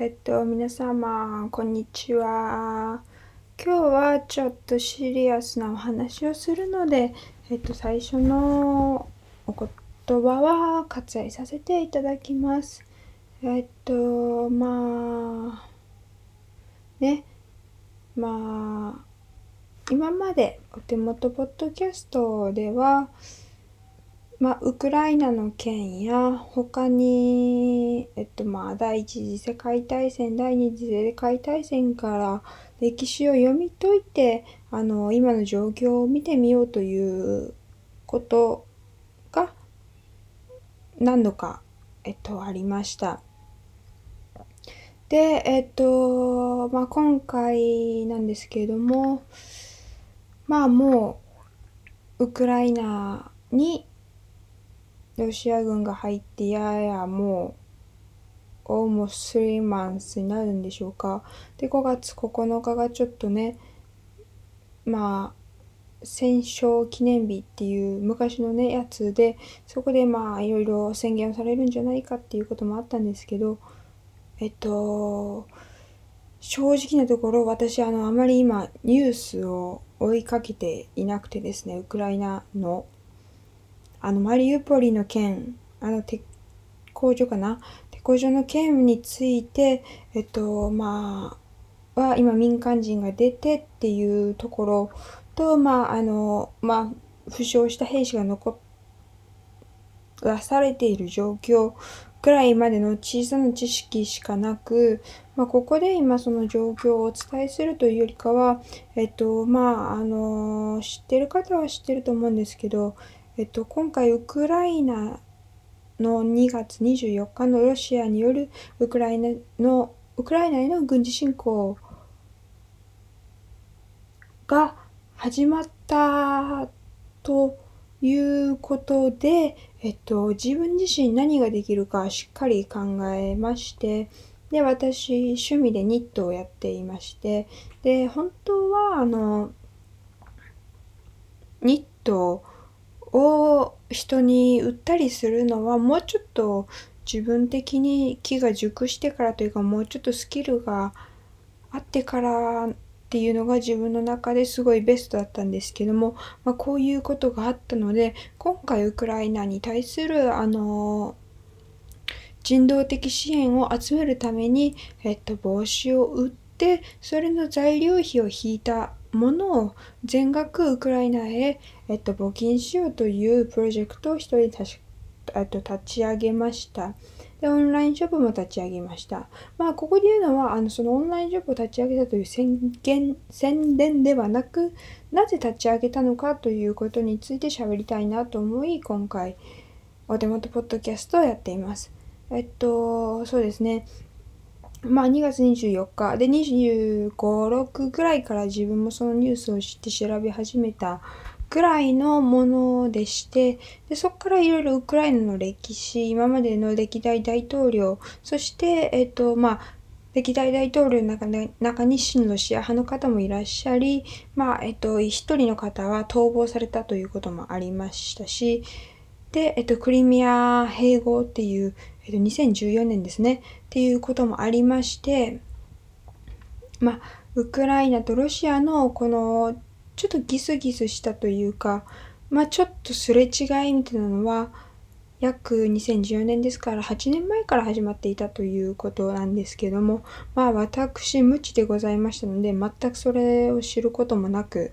えっと、皆様、こんにちは。今日はちょっとシリアスなお話をするので、えっと、最初のお言葉は割愛させていただきます。えっと、まあ、ね、まあ、今までお手元ポッドキャストでは、まあ、ウクライナの件や他に、えっとまあ、第一次世界大戦第二次世界大戦から歴史を読み解いてあの今の状況を見てみようということが何度か、えっと、ありました。で、えっと、まあ、今回なんですけれども、まあもう、ウクライナにロシア軍が入ってややもう almost three months になるんでしょうか。で、5月9日がちょっとね、まあ、戦勝記念日っていう昔のね、やつで、そこでまあ、いろいろ宣言されるんじゃないかっていうこともあったんですけど、えっと、正直なところ、私、あの、あまり今、ニュースを追いかけていなくてですね、ウクライナの。あの、マリウポリの件、あの、鉄工所かな？鉄工所の件について、えっと、まあ、は今民間人が出てっていうところと、まあ、あの、まあ、負傷した兵士が残らされている状況くらいまでの小さな知識しかなく、まあ、ここで今その状況をお伝えするというよりかは、えっと、まあ、あの、知ってる方は知ってると思うんですけど、えっと、今回ウクライナの2月24日のロシアによるウクライナのウクライナへの軍事侵攻が始まったということで、えっと、自分自身何ができるかしっかり考えまして、で、私、趣味でニットをやっていまして、で、本当は、あの、ニットをを人に売ったりするのはもうちょっと自分的に木が熟してからというかもうちょっとスキルがあってからっていうのが自分の中ですごいベストだったんですけども、まあ、こういうことがあったので今回ウクライナに対するあの人道的支援を集めるために、えっと、帽子を売ってそれの材料費を引いたものを全額ウクライナへ、えっと、募金しようというプロジェクトを一人、えっと、立ち上げました。で、オンラインショップも立ち上げました。まあ、ここで言うのは、あの、そのオンラインショップを立ち上げたという宣言、宣伝ではなく、なぜ立ち上げたのかということについて喋りたいなと思い、今回、お手元ポッドキャストをやっています。えっと、そうですね。まあ2月24日で25、6ぐらいから自分もそのニュースを知って調べ始めたぐらいのものでして、でそこからいろいろウクライナの歴史、今までの歴代大統領、そして、えっと、まあ、歴代大統領の中で中に親ロシア派の方もいらっしゃり、まあ、えっと、一人の方は逃亡されたということもありましたし、で、えっと、クリミア併合っていう、えっと、2014年ですね、っていうこともありまして、まあ、ウクライナとロシアのこの、ちょっとギスギスしたというか、まあ、ちょっとすれ違いみたいなのは、約2014年ですから8年前から始まっていたということなんですけども、まあ私無知でございましたので、全くそれを知ることもなく、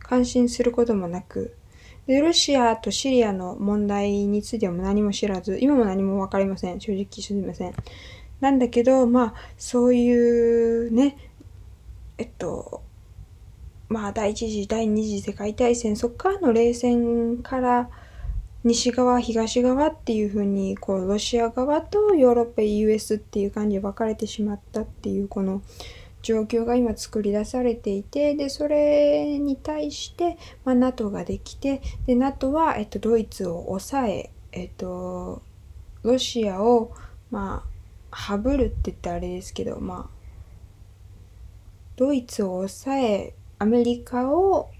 関心することもなく、で、ロシアとシリアの問題については何も知らず、今も何もわかりません。正直すみません。なんだけど、まあ、そういうね、えっと、まあ、第一次、第二次世界大戦、そっからの冷戦から西側、東側っていうふうに、こう、ロシア側とヨーロッパ、US っていう感じで分かれてしまったっていう、この状況が今作り出されていて、で、それに対して、まあ、NATO ができて、で、NATO は、えっと、ドイツを抑え、えっと、ロシアを、まあ、はぶるって言ったらあれですけど、まあ、ドイツを抑え、アメリカを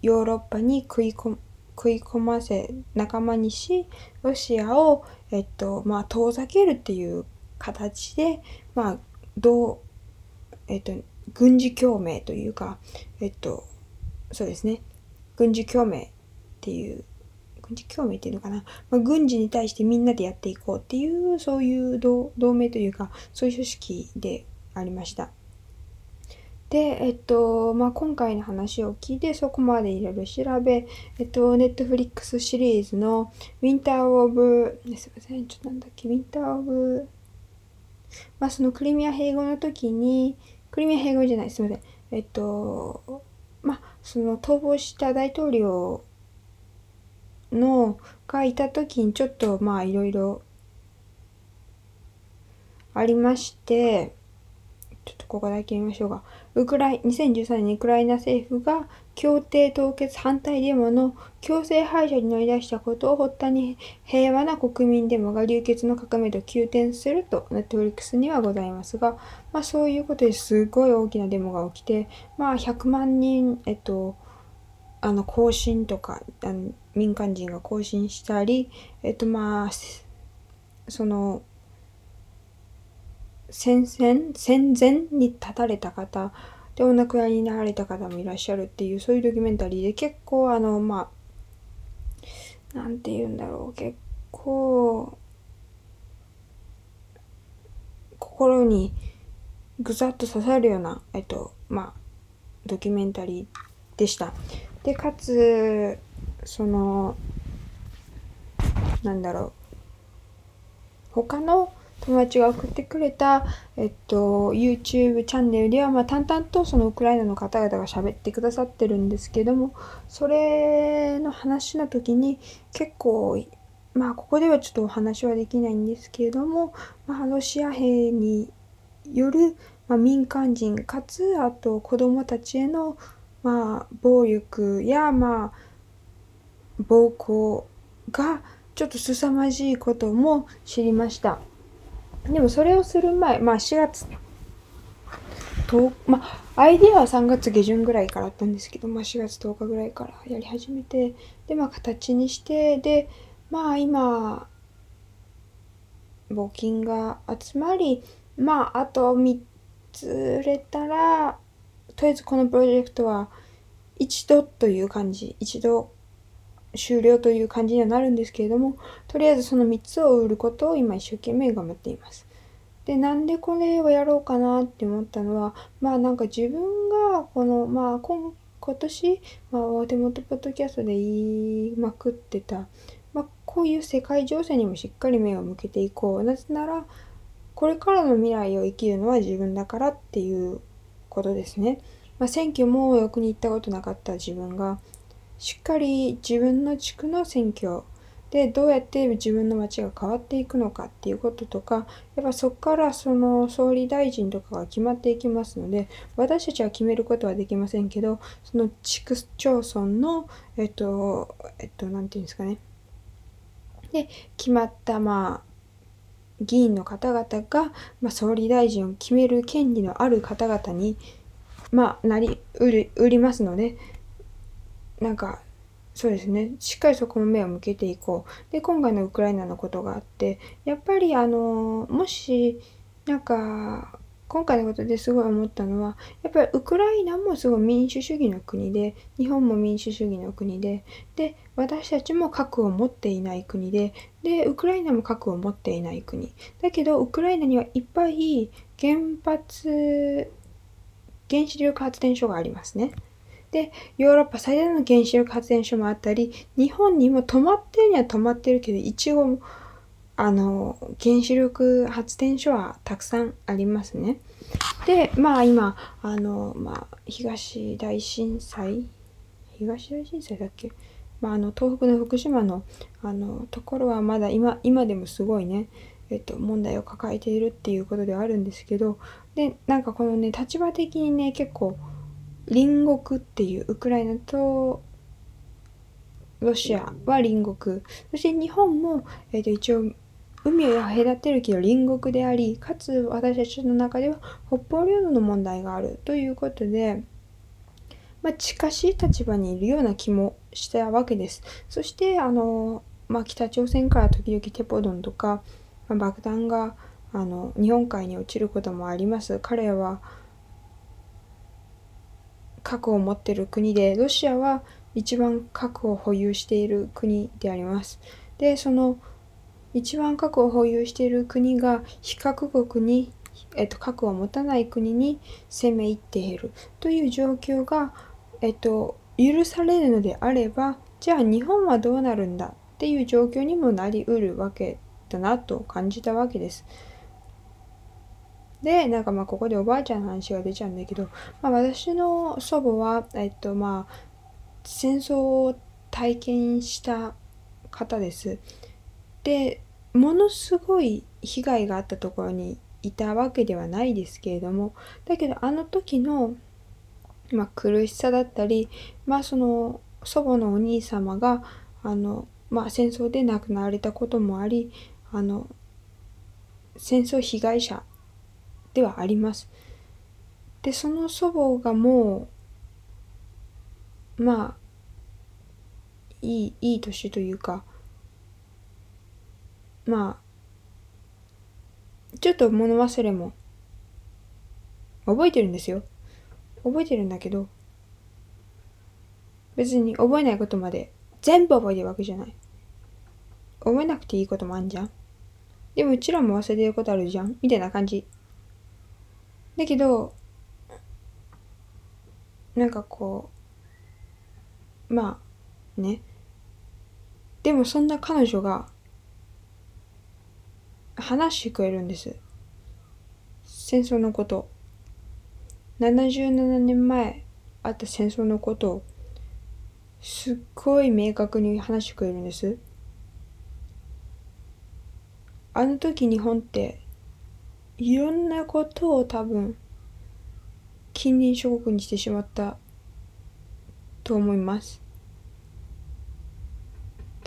ヨーロッパに食い込、食い込ませ仲間にしロシアを、えっとまあ、遠ざけるっていう形で、まあどうえっと、軍事共鳴というか、えっと、そうですね軍事共鳴っていう軍事共鳴っていうのかな、まあ、軍事に対してみんなでやっていこうっていうそういう同盟というかそういう組織でありました。で、えっと、まあ、今回の話を聞いて、そこまでいろいろ調べ、えっと、ネットフリックスシリーズの、ウィンター・オブ、すいません、ちょっとなんだっけ、ウィンター・オブ、まあ、そのクリミア併合の時に、クリミア併合じゃない、すいません、えっと、まあ、その逃亡した大統領の、がいた時にちょっと、まあ、いろいろありまして、ちょっとここだけ見ましょうか。ウクライ2013年にウクライナ政府が協定凍結反対デモの強制排除に乗り出したことを発端に平和な国民デモが流血の革命と急転するとネットフリックスにはございますが、まあ、そういうことですごい大きなデモが起きて、まあ、100万人、えっと、あの行進とかあの民間人が行進したり、えっとまあ、その戦戦戦前に立たれた方でお亡くなりになられた方もいらっしゃるっていうそういうドキュメンタリーで結構あのまあなんて言うんだろう結構心にぐざっと刺さるようなえっとまあドキュメンタリーでした。でかつそのなんだろう他の友達が送ってくれた、えっと、YouTube チャンネルでは、まあ、淡々とそのウクライナの方々が喋ってくださってるんですけども、それの話の時に結構、まあ、ここではちょっとお話はできないんですけれども、まあ、ロシア兵による、まあ、民間人かつ、あと子供たちへの、まあ、暴力や、まあ、暴行がちょっと凄まじいことも知りました。でもそれをする前、まあ4月10まあアイディアは3月下旬ぐらいからあったんですけど、まあ4月10日ぐらいからやり始めて、で、まあ形にして、で、まあ今、募金が集まり、まああと3つ売れたら、とりあえずこのプロジェクトは一度という感じ、一度終了という感じにはなるんですけれども、とりあえずその3つを売ることを今一生懸命頑張っています。で、なんでこれをやろうかなって思ったのは、まあなんか自分がこの、まあ今今年、まあ、手元ポッドキャストで言いまくってた、まあ、こういう世界情勢にもしっかり目を向けていこう。なぜなら、これからの未来を生きるのは自分だからっていうことですね。まあ、選挙もろくに行ったことなかった自分が、しっかり自分の地区の選挙でどうやって自分の町が変わっていくのかっていうこととかやっぱそこからその総理大臣とかが決まっていきますので私たちは決めることはできませんけどその地区町村のえっとえっと何て言うんですかね。で決まったまあ議員の方々が、まあ、総理大臣を決める権利のある方々に、まあ、なりうる売りますのでなんかそうですね。しっかりそこも目を向けていこう。で今回のウクライナのことがあってやっぱりあのもしなんか今回のことですごい思ったのはやっぱりウクライナもすごい民主主義の国で日本も民主主義の国でで私たちも核を持っていない国ででウクライナも核を持っていない国。だけどウクライナにはいっぱい原発原子力発電所がありますね。で、ヨーロッパ最大の原子力発電所もあったり、日本にも止まってるには止まってるけど、一応、あの、原子力発電所はたくさんありますね。で、まあ今、あの、まあ、東大震災東大震災だっけ？まあ、あの東北の福島のあのところはまだ今今でもすごいね、えっと、問題を抱えているっていうことではあるんですけどでなんかこのね立場的にね結構隣国っていうウクライナとロシアは隣国そして日本も、えー、と一応海を隔てるけど隣国でありかつ私たちの中では北方領土の問題があるということで、まあ、近しい立場にいるような気もしたわけです。そしてあの、まあ、北朝鮮から時々テポドンとか、まあ、爆弾があの日本海に落ちることもあります。彼は核を持っている国でロシアは一番核を保有している国であります。でその一番核を保有している国が非核国に、えっと、核を持たない国に攻め入っているという状況が、えっと、許されるのであればじゃあ日本はどうなるんだ？っていう状況にもなりうるわけだなと感じたわけです。で、なんかまあここでおばあちゃんの話が出ちゃうんだけど、まあ、私の祖母は、えっとまあ、戦争を体験した方です。で、ものすごい被害があったところにいたわけではないですけれども、だけどあの時の、まあ、苦しさだったり、まあその祖母のお兄様が、あの、まあ戦争で亡くなられたこともあり、あの、戦争被害者ではあります。でその祖母がもうまあいいいい年というかまあちょっと物忘れも覚えてるんですよ。覚えてるんだけど別に覚えないことまで全部覚えてるわけじゃない。覚えなくていいこともあんじゃん。でもうちらも忘れてることあるじゃん。みたいな感じ。だけどなんかこうまあね。でもそんな彼女が話してくれるんです。戦争のこと。77年前あった戦争のことをすっごい明確に話してくれるんです。あの時日本っていろんなことを多分近隣諸国にしてしまったと思います。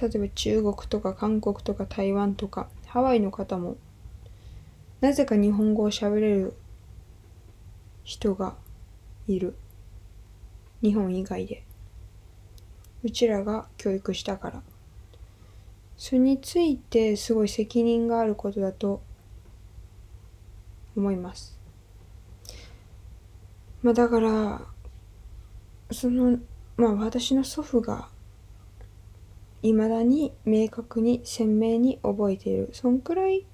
例えば中国とか韓国とか台湾とかハワイの方もなぜか日本語を喋れる人がいる。日本以外で。うちらが教育したから。それについてすごい責任があることだと思います。まあだからそのまあ私の祖父がいまだに明確に鮮明に覚えているそんくらい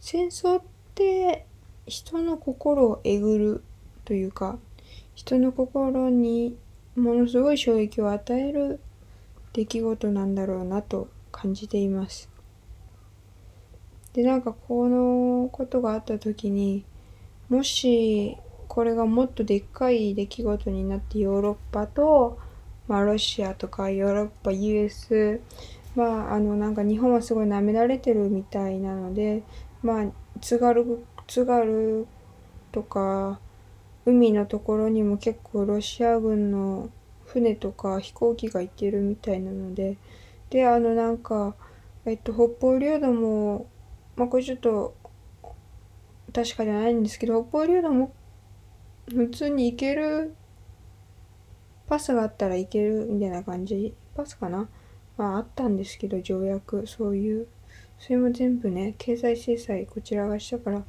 戦争って人の心をえぐるというか人の心にものすごい衝撃を与える出来事なんだろうなと感じています。でなんかこのことがあった時にもしこれがもっとでっかい出来事になってヨーロッパと、まあ、ロシアとかヨーロッパ US まああのなんか日本はすごい舐められてるみたいなのでまあ津軽津軽とか海のところにも結構ロシア軍の船とか飛行機が行ってるみたいなのでであのなんかえっと北方領土もまあこれちょっと確かじゃないんですけど北方領土も普通に行けるパスがあったらいけるみたいな感じパスかな？まああったんですけど条約そういうそれも全部ね経済制裁こちらがしたから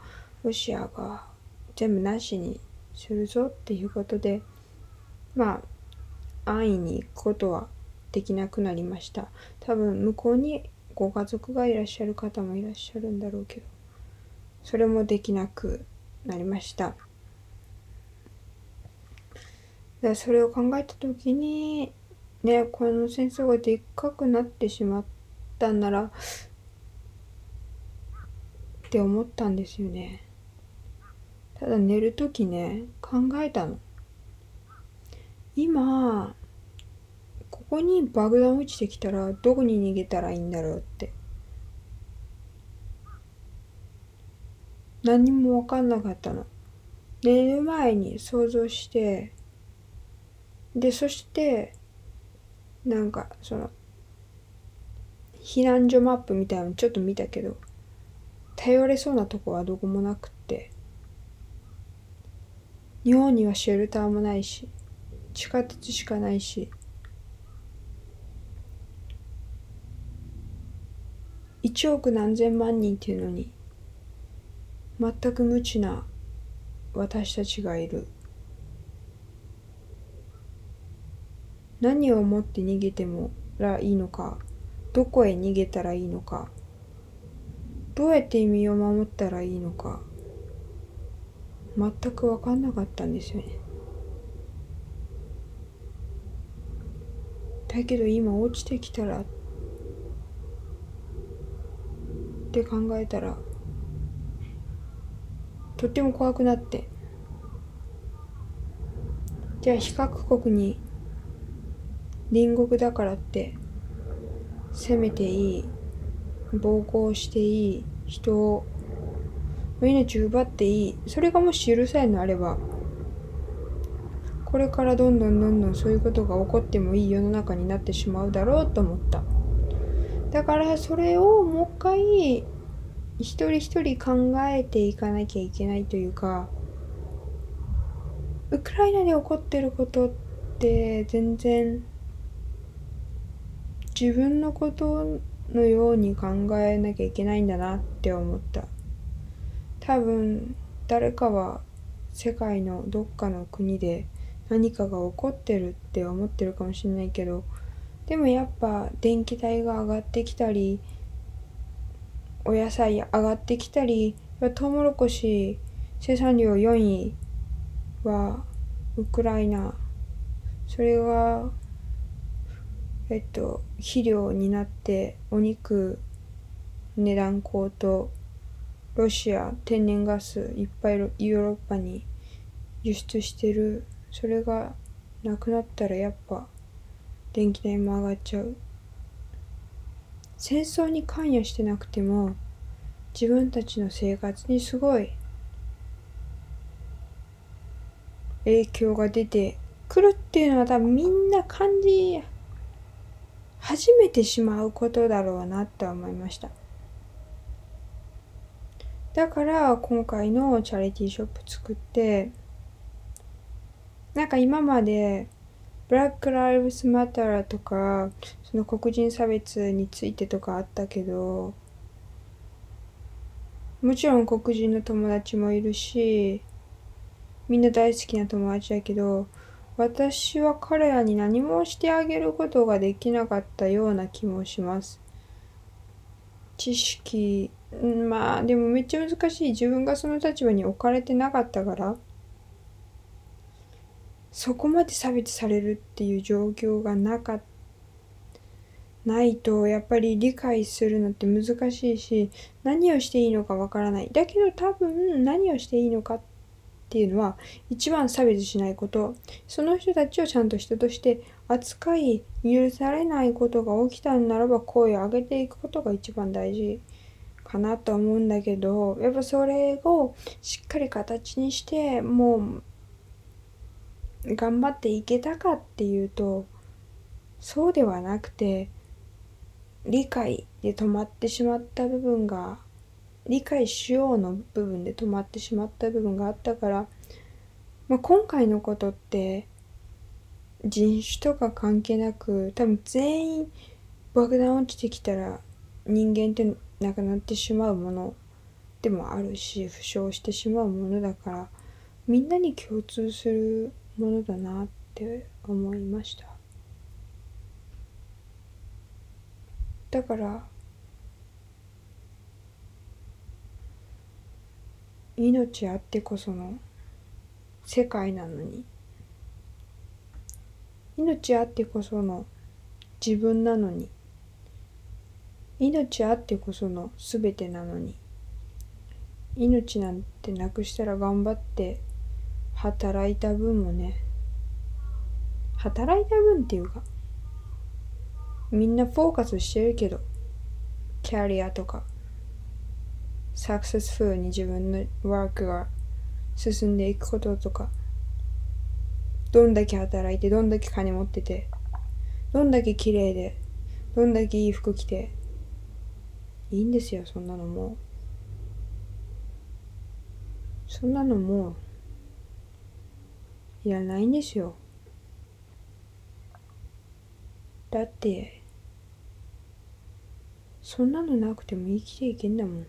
ロシアが全部なしにするぞっていうことでまあ安易に行くことはできなくなりました。多分向こうにご家族がいらっしゃる方もいらっしゃるんだろうけどそれもできなくなりました。でそれを考えた時にねこの戦争がでっかくなってしまったんならって思ったんですよね。ただ寝る時ね考えたの。今ここに爆弾落ちてきたらどこに逃げたらいいんだろうって。何も分かんなかったの。寝る前に想像してでそしてなんかその避難所マップみたいなのちょっと見たけど頼れそうなとこはどこもなくって。日本にはシェルターもないし地下鉄しかないし1億何千万人っていうのに全く無知な私たちがいる。何を思って逃げてもらいいのかどこへ逃げたらいいのかどうやって身を守ったらいいのか全く分かんなかったんですよね。だけど今落ちてきたらって考えたらとっても怖くなってじゃあ非核国に隣国だからって責めていい暴行していい人を命奪っていいそれがもし許されのあればこれからどんどんどんどんそういうことが起こってもいい世の中になってしまうだろうと思った。だからそれをもう一回一人一人考えていかなきゃいけないというかウクライナで起こってることって全然自分のことのように考えなきゃいけないんだなって思った。多分誰かは世界のどっかの国で何かが起こってるって思ってるかもしれないけどでもやっぱ電気代が上がってきたりお野菜上がってきたりトウモロコシ生産量4位はウクライナ。それがえっと、肥料になってお肉値段高騰。ロシア天然ガスいっぱいヨーロッパに輸出してる。それがなくなったらやっぱ電気代も上がっちゃう。戦争に関与してなくても自分たちの生活にすごい影響が出てくるっていうのは多分みんな感じ始めてしまうことだろうなと思いました。だから今回のチャリティーショップ作ってなんか今までブラック・ライブス・マターとかその黒人差別についてとかあったけどもちろん黒人の友達もいるしみんな大好きな友達だけど私は彼らに何もしてあげることができなかったような気もします。知識、まあでもめっちゃ難しい。自分がその立場に置かれてなかったから、そこまで差別されるっていう状況がなかないとやっぱり理解するのって難しいし何をしていいのかわからない。だけど多分何をしていいのかっていうのは一番差別しないこと。その人たちをちゃんと人として扱い許されないことが起きたんならば声を上げていくことが一番大事。かなと思うんだけどやっぱそれをしっかり形にしてもう頑張っていけたかっていうとそうではなくて理解で止まってしまった部分が理解しようの部分で止まってしまった部分があったから、まあ、今回のことって人種とか関係なく多分全員爆弾落ちてきたら人間ってなくなってしまうものでもあるし負傷してしまうものだからみんなに共通するものだなって思いました。だから命あってこその世界なのに命あってこその自分なのに命あってこその全てなのに命なんてなくしたら頑張って働いた分もね働いた分っていうかみんなフォーカスしてるけどキャリアとかサクセスフルに自分のワークが進んでいくこととかどんだけ働いてどんだけ金持っててどんだけ綺麗でどんだけいい服着ていいんですよそんなのもそんなのもいらないんですよ。だってそんなのなくても生きていけんだもん。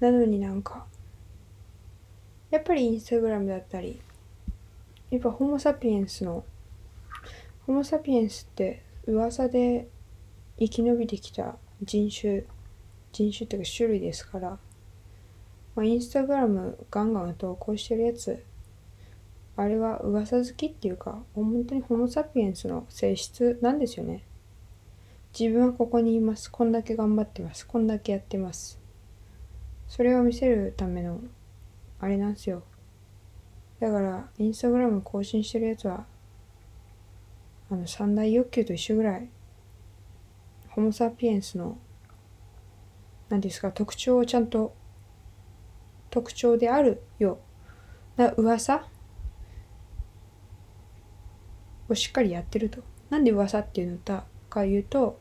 なのになんかやっぱりインスタグラムだったりやっぱホモ・サピエンスのホモ・サピエンスって噂で生き延びてきた人種人種っていうか種類ですから、まあ、インスタグラムガンガン投稿してるやつ。あれは噂好きっていうか本当にホモ・サピエンスの性質なんですよね。自分はここにいます。こんだけ頑張ってます。こんだけやってます。それを見せるためのあれなんですよ。だからインスタグラム更新してるやつはあの三大欲求と一緒ぐらいホモ・サピエンスの何ですか特徴をちゃんと特徴であるよ。うな噂？をしっかりやってると。なんで噂っていうのだか言うと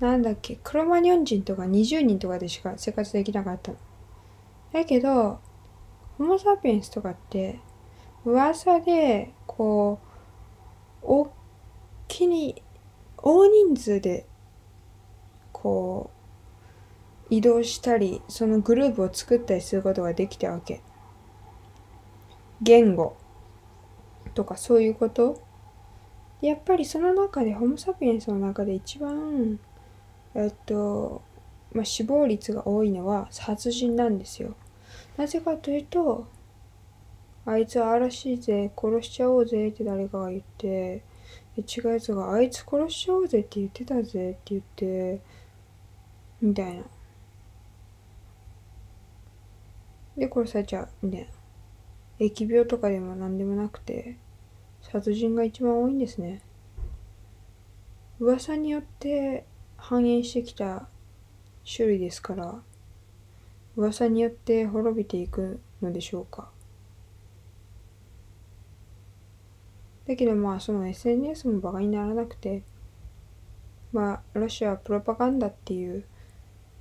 なんだっけ、クロマニョン人とか20人とかでしか生活できなかったの。だけど、ホモ・サピエンスとかって、噂で、こう、大きに、大人数で、こう、移動したり、そのグループを作ったりすることができたわけ。言語とかそういうことやっぱりその中でホモ・サピエンスの中で一番えっと、まあ、死亡率が多いのは殺人なんですよ。なぜかというと、あいつは嵐いぜ、殺しちゃおうぜって誰かが言って、違うやつがあいつ殺しちゃおうぜって言ってたぜって言って、みたいな。で、殺されちゃう、みたいな。疫病とかでも何でもなくて、殺人が一番多いんですね。噂によって繁栄してきた種類ですから噂によって滅びていくのでしょうかだけどまあその SNS もバカにならなくてまあロシアはプロパガンダっていう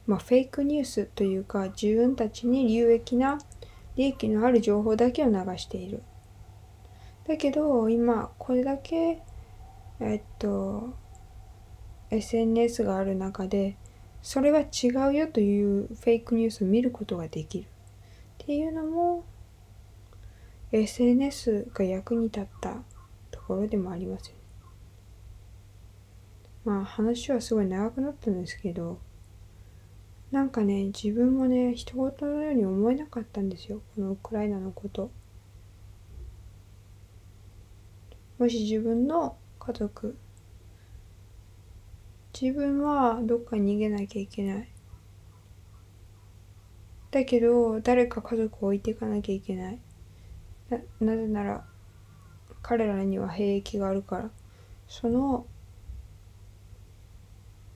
まあフェイクニュースというか自分たちに有益な利益のある情報だけを流しているだけど今これだけえっと SNS がある中でそれは違うよというフェイクニュースを見ることができるっていうのも SNS が役に立ったところでもありますよね。まあ話はすごい長くなったんですけどなんかね自分もね人事のように思えなかったんですよこのウクライナのこと。もし自分の家族自分はどっかに逃げなきゃいけない。だけど、誰か家族を置いていかなきゃいけない。な、なぜなら、彼らには兵役があるから。その、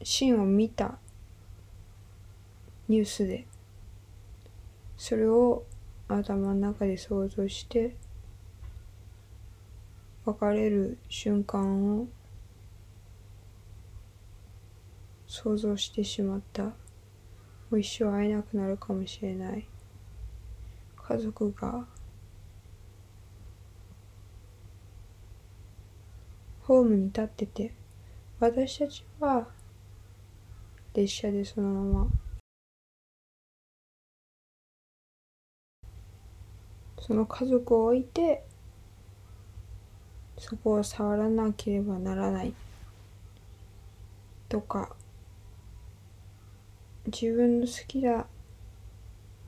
シーンを見たニュースで、それを頭の中で想像して、別れる瞬間を想像してしまった。もう一生会えなくなるかもしれない。家族がホームに立ってて私たちは列車でそのままその家族を置いてそこを触らなければならない。とか自分の好きな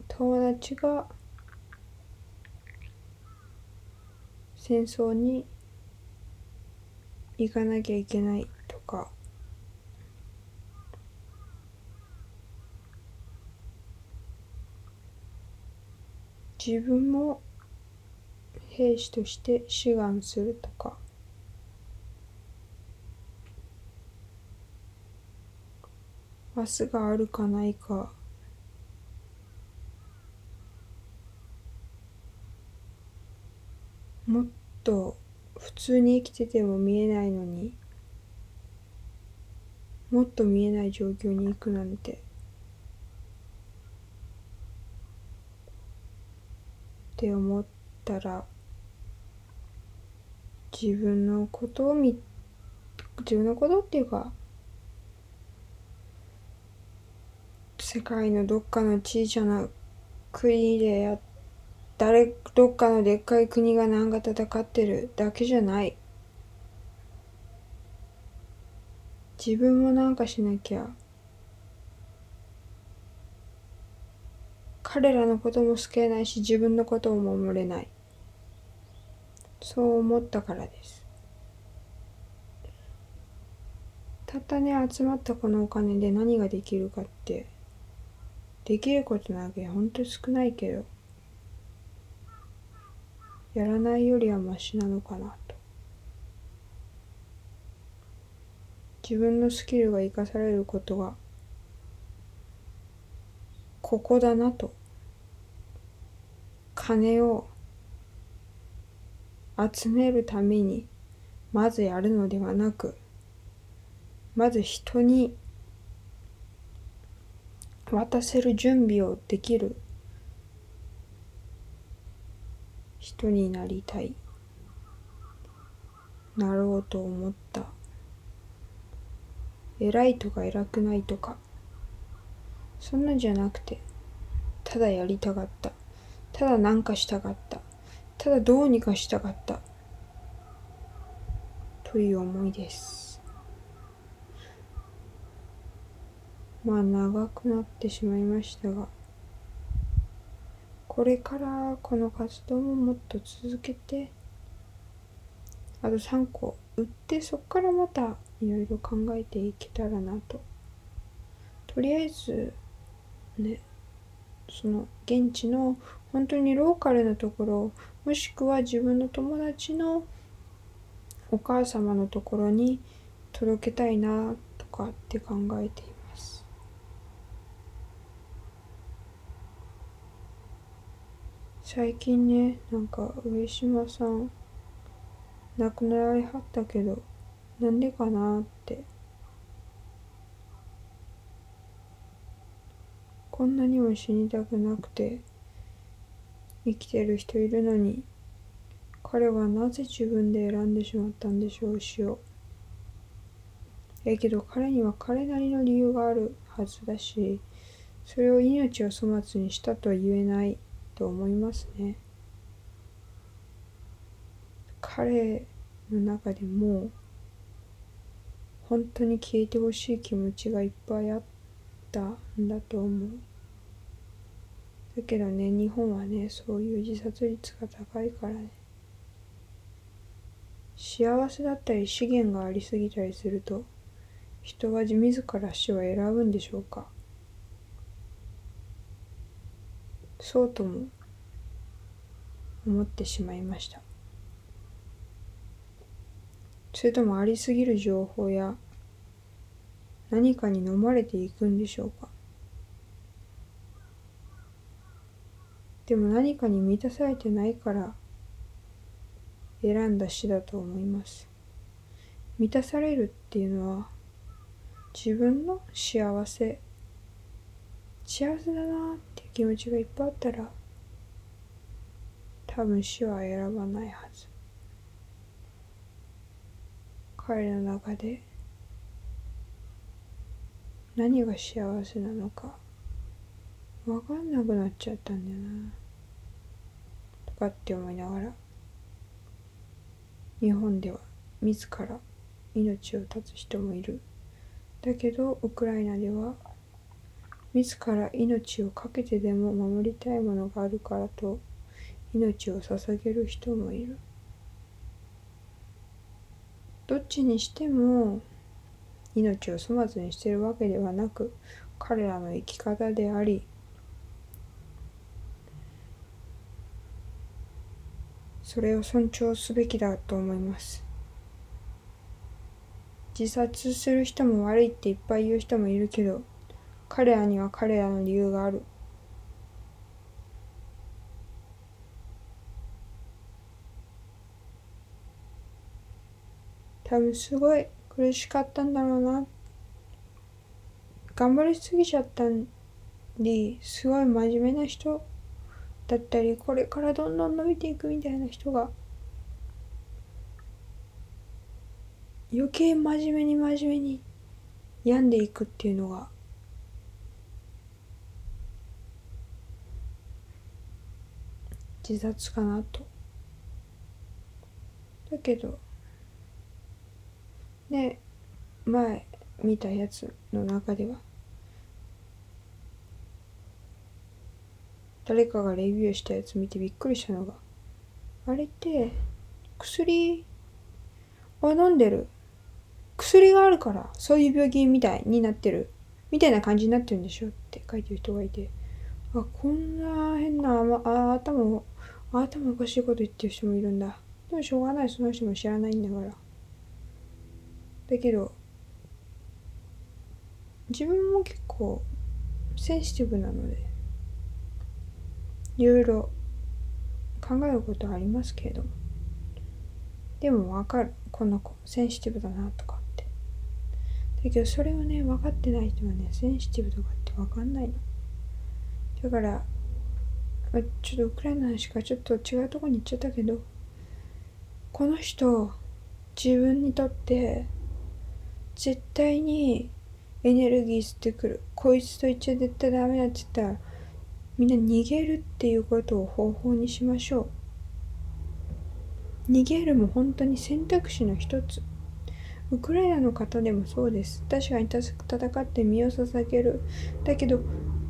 友達が戦争に行かなきゃいけないとか。自分も兵士として志願するとか。明日があるかないか。もっと普通に生きてても見えないのに。もっと見えない状況に行くなんて。って思ったら自分のことを見自分のことっていうか世界のどっかの小さな国でや誰どっかのでっかい国が何か戦ってるだけじゃない。自分もなんかしなきゃ。彼らのことも救えないし自分のことを守れない。そう思ったからです。たったね集まったこのお金で何ができるかってできることなわけほんと少ないけどやらないよりはマシなのかなと。自分のスキルが生かされることがここだなと。金を集めるためにまずやるのではなくまず人に渡せる準備をできる人になりたい。なろうと思った。偉いとか偉くないとかそんなんじゃなくてただやりたかった。ただ何かしたかった。ただどうにかしたかった。という思いです。まあ長くなってしまいましたがこれからこの活動ももっと続けてあと3個売ってそっからまたいろいろ考えていけたらなと。とりあえずねその現地の本当にローカルなところもしくは自分の友達のお母様のところに届けたいなとかって考えています。最近ねなんか上島さん亡くなられはったけどなんでかなってこんなにも死にたくなくて生きてる人いるのに彼はなぜ自分で選んでしまったんでしょう死をえけど彼には彼なりの理由があるはずだしそれを命を粗末にしたとは言えないと思いますね。彼の中でも本当に消えてほしい気持ちがいっぱいあったんだと思う。だけどね、日本はね、そういう自殺率が高いからね。幸せだったり資源がありすぎたりすると人は自ら死を選ぶんでしょうか。そうとも思ってしまいました。それともありすぎる情報や何かに飲まれていくんでしょうか。でも何かに満たされてないから選んだ死だと思います。満たされるっていうのは自分の幸せ幸せだなっていう気持ちがいっぱいあったら多分死は選ばないはず。彼の中で何が幸せなのか分かんなくなっちゃったんだよな。かって思いながら日本では自ら命を絶つ人もいる。だけどウクライナでは自ら命を懸けてでも守りたいものがあるからと命を捧げる人もいる。どっちにしても命を粗末にしてるわけではなく彼らの生き方でありそれを尊重すべきだと思います。自殺する人も悪いっていっぱい言う人もいるけど彼らには彼らの理由がある。多分すごい苦しかったんだろうな。頑張りすぎちゃったりすごい真面目な人だったりこれからどんどん伸びていくみたいな人が余計真面目に真面目に病んでいくっていうのが自殺かなと。だけどね前見たやつの中では誰かがレビューしたやつ見てびっくりしたのが。あれって薬？を飲んでる。薬があるからそういう病気みたいになってる。みたいな感じになってるんでしょって書いてる人がいて。あこんな変なあ頭頭おかしいこと言ってる人もいるんだ。でもしょうがない。その人も知らないんだから。だけど自分も結構センシティブなのでいろいろ考えることはありますけれどもでもわかる。この子センシティブだなとかって。だけどそれをね分かってない人はねセンシティブとかって分かんないの。だからちょっとウクライナの話からちょっと違うとこに行っちゃったけどこの人自分にとって絶対にエネルギー吸ってくる。こいつと言っちゃ絶対ダメだって言ったらみんな逃げるっていうことを方法にしましょう。逃げるも本当に選択肢の一つ。ウクライナの方でもそうです。確かに戦って身を捧げる。だけど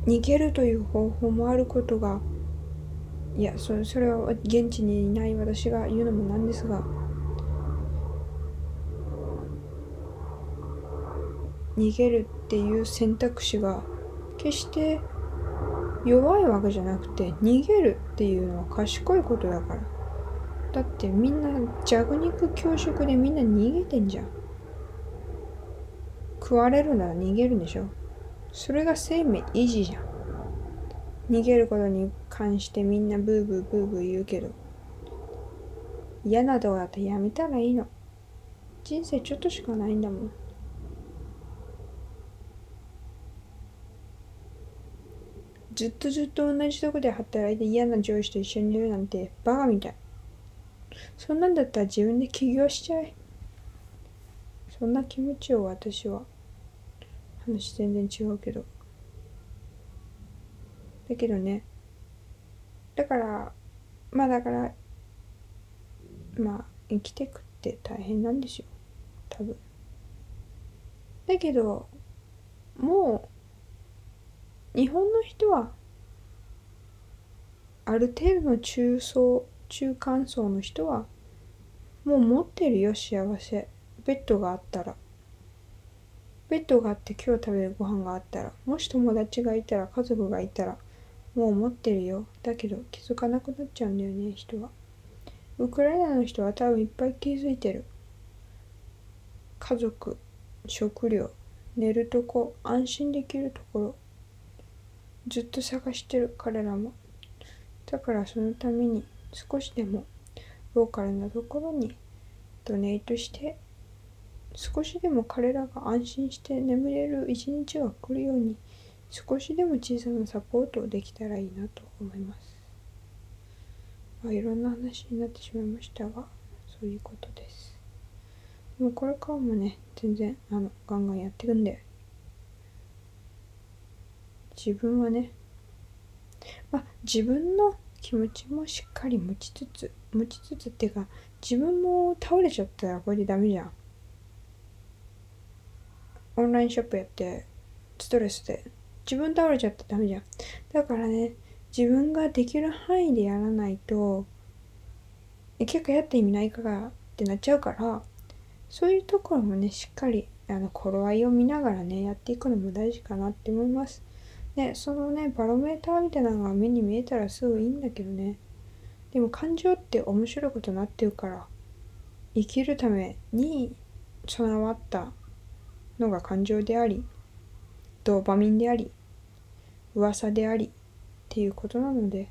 逃げるという方法もあることがいやそそれは現地にいない私が言うのもなんですが逃げるっていう選択肢が決して弱いわけじゃなくて逃げるっていうのは賢いことだから。だってみんな弱肉強食でみんな逃げてんじゃん。食われるなら逃げるんでしょ。それが生命維持じゃん。逃げることに関してみんなブーブーブーブー言うけど。嫌な動画だったらやめたらいいの。人生ちょっとしかないんだもん。ずっとずっと同じとこで働いて嫌な上司と一緒にいるなんてバカみたい。そんなんだったら自分で起業しちゃえ。そんな気持ちを私は。話全然違うけど。だけどね。だから、まあだから、まあ生きてくって大変なんですよ。多分。だけど、もう日本の人はある程度の中層中間層の人はもう持ってるよ幸せ。ベッドがあったら。ベッドがあって今日食べるご飯があったら。もし友達がいたら家族がいたらもう持ってるよ。だけど気づかなくなっちゃうんだよね人は。ウクライナの人は多分いっぱい気づいてる。家族食料寝るとこ安心できるところ。ずっと探してる彼らもだからそのために少しでもローカルなところにドネイトして少しでも彼らが安心して眠れる一日が来るように少しでも小さなサポートをできたらいいなと思います。まあ、いろんな話になってしまいましたがそういうことです。でもこれからもね全然あのガンガンやっていくんで自分はね、まあ、自分の気持ちもしっかり持ちつつ持ちつつっていうか自分も倒れちゃったらこれでダメじゃん。オンラインショップやってストレスで。自分倒れちゃったらダメじゃん。だからね自分ができる範囲でやらないと結構やった意味ないからってなっちゃうからそういうところもねしっかりあの頃合いを見ながらねやっていくのも大事かなって思います。ね、そのね、バロメーターみたいなのが目に見えたらすぐいいんだけどね。でも感情って面白いことになってるから生きるために備わったのが感情でありドーパミンであり噂でありっていうことなので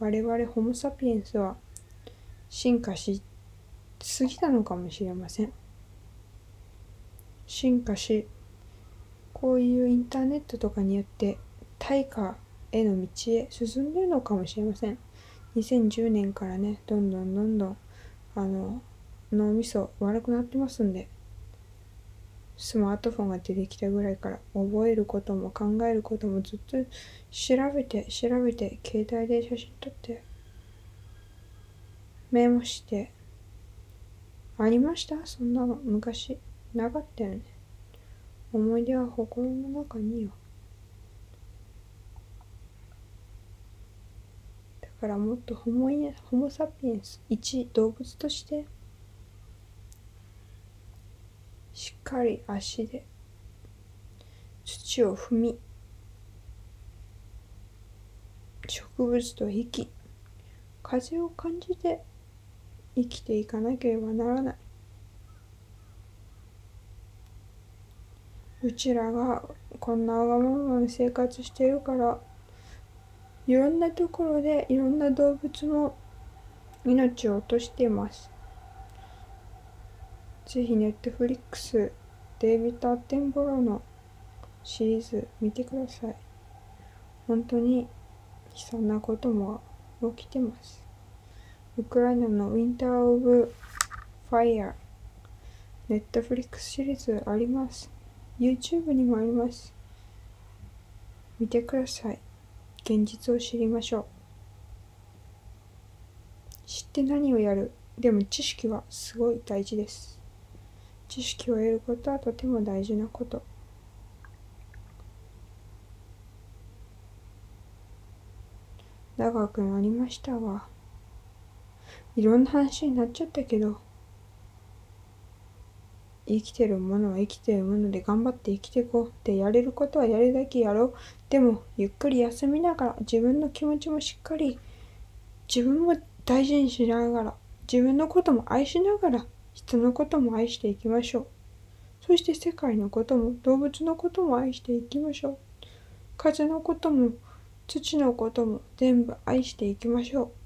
我々ホモ・サピエンスは進化しすぎたのかもしれません進化しこういうインターネットとかによって対価への道へ進んでるのかもしれません。2010年からねどんどんどんどんあの脳みそ悪くなってますんでスマートフォンが出てきたぐらいから覚えることも考えることもずっと調べて調べて携帯で写真撮ってメモしてありました？そんなの。昔なかったよね。思い出は心の中によ。だからもっとホモホモ・サピエンス一動物としてしっかり足で土を踏み植物と生き風を感じて生きていかなければならない。うちらがこんなわがままな生活してるからいろんなところでいろんな動物も命を落としています。ぜひネットフリックスデイビッド・アッテンボロのシリーズ見てください。本当に悲惨なことも起きてます。ウクライナの Winter of Fire Netflix シリーズあります。YouTube にもあります。見てください。現実を知りましょう。知って何をやる？でも知識はすごい大事です。知識を得ることはとても大事なこと。長くなりましたわ。いろんな話になっちゃったけど、生きてるものは生きてるもので頑張って生きていこうってやれることはやるだけやろう。でも、ゆっくり休みながら、自分の気持ちもしっかり、自分も大事にしながら、自分のことも愛しながら、人のことも愛していきましょう。そして世界のことも動物のことも愛していきましょう。風のことも土のことも全部愛していきましょう。